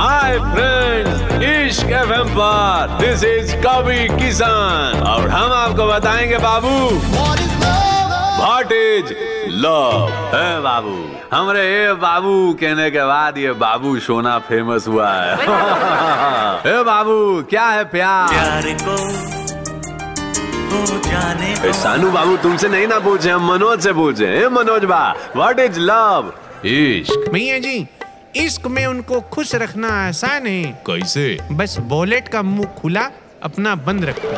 हाय friends Ishq FM पर. This is कवि किसान और हम आपको बताएँगे बाबू। व्हाट इज़ लव है बाबू। हमरे ये बाबू कहने के बाद ये बाबू सोना फ़ेमस हुआ है। ए बाबू क्या है प्यार? प्यार को जाने ए, सानू बाबू तुमसे नहीं ना पूछे हम मनोज से पूछे। ए मनोज बा व्हाट इज़ लव इश्क भैया जी इश्क में उनको खुश रखना आसान है। कैसे? बस वॉलेट का मुँह खुला अपना बंद रखो।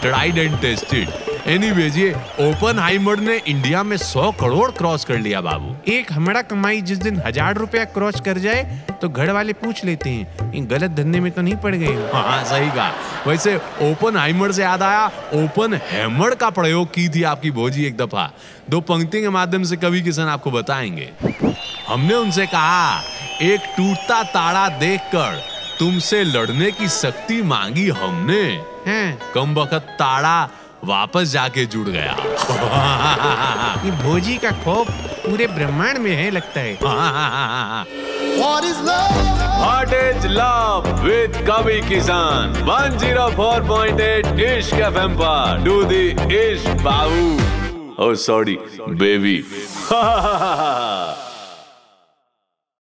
ट्राइड एंड टेस्टेड एनीवेज ये ओपन हाइमर ने इंडिया में 100 करोड़ क्रॉस कर लिया बाबू। एक हमारा कमाई जिस दिन हज़ार रुपया क्रॉस कर जाए तो घर वाले पूछ लेते हैं इन गलत धंधे में तो नहीं पड़ गए हाँ? सही कहा। वैसे ओपन हाइमर से याद आया ओपन हैमर का प्रयोग की थी आपकी भोजी एक दफ़ा। दो पंक्ति के माध्यम से कवि किसान आपको बताएँगे। हमने उनसे कहा एक टूटता ताड़ा देखकर तुमसे लड़ने की शक्ति मांगी हमने। हैं। कम वक्त ताड़ा वापस जाके जुड़ गया। ये भोजी का खौफ पूरे ब्रह्मांड में है लगता है। व्हाट इज़ लव विद कवि किसान 104.8 इश्क एफएम पर। डू द इश्क बाबू Oh, sorry, baby.